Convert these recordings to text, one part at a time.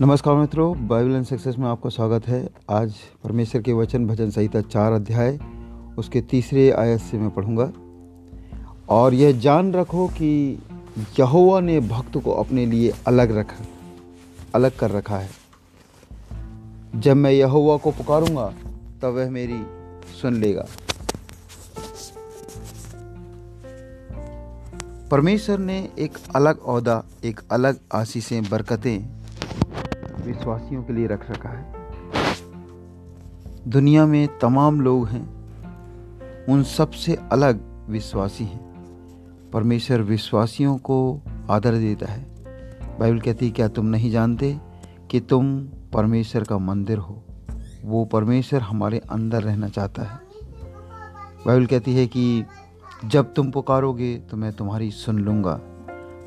नमस्कार मित्रों, Bible and success में आपका स्वागत है। आज परमेश्वर के वचन भजन संहिता चार अध्याय, उसके तीसरे आयत से मैं पढ़ूँगा। और यह जान रखो कि यहोवा ने भक्त को अपने लिए अलग रखा, अलग कर रखा है। जब मैं यहोवा को पुकारूँगा, तब वह मेरी सुन लेगा। परमेश्वर ने एक अलग अहदा एक अलग आशीषें, बरकतें विश्वासियों के लिए रख रखा है। दुनिया में तमाम लोग हैं, उन सबसे अलग विश्वासी हैं। परमेश्वर विश्वासियों को आदर देता है। बाइबल कहती है, क्या तुम नहीं जानते कि तुम परमेश्वर का मंदिर हो? वो परमेश्वर हमारे अंदर रहना चाहता है। बाइबल कहती है कि जब तुम पुकारोगे तो मैं तुम्हारी सुन लूँगा।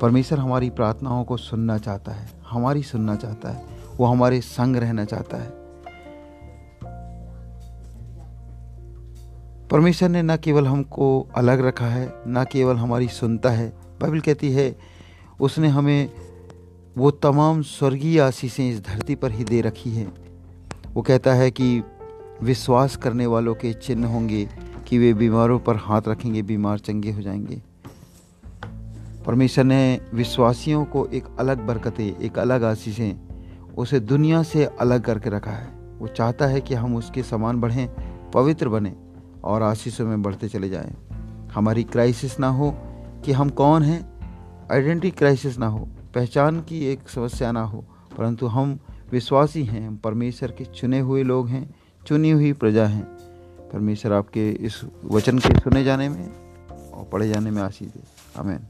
परमेश्वर हमारी प्रार्थनाओं को सुनना चाहता है, हमारी सुनना चाहता है। वो हमारे संग रहना चाहता है। परमेश्वर ने न केवल हमको अलग रखा है, न केवल हमारी सुनता है। बाइबल कहती है, उसने हमें वो तमाम स्वर्गीय आशीषें इस धरती पर ही दे रखी हैं। वो कहता है कि विश्वास करने वालों के चिन्ह होंगे कि वे बीमारों पर हाथ रखेंगे, बीमार चंगे हो जाएँगे। परमेश्वर ने विश्वासियों को एक अलग बरकतें, एक अलग आशीषें उसे दुनिया से अलग करके रखा है। वो चाहता है कि हम उसके समान बढ़ें, पवित्र बने और आशीषों में बढ़ते चले जाएँ। हमारी क्राइसिस ना हो कि हम कौन हैं। आइडेंटिटी क्राइसिस ना हो, पहचान की एक समस्या ना हो, परंतु हम विश्वासी हैं, हम परमेश्वर के चुने हुए लोग हैं, चुनी हुई प्रजा हैं। परमेश्वर आपके इस वचन के सुने जाने में और पढ़े जाने में आशीष दे। आमेन।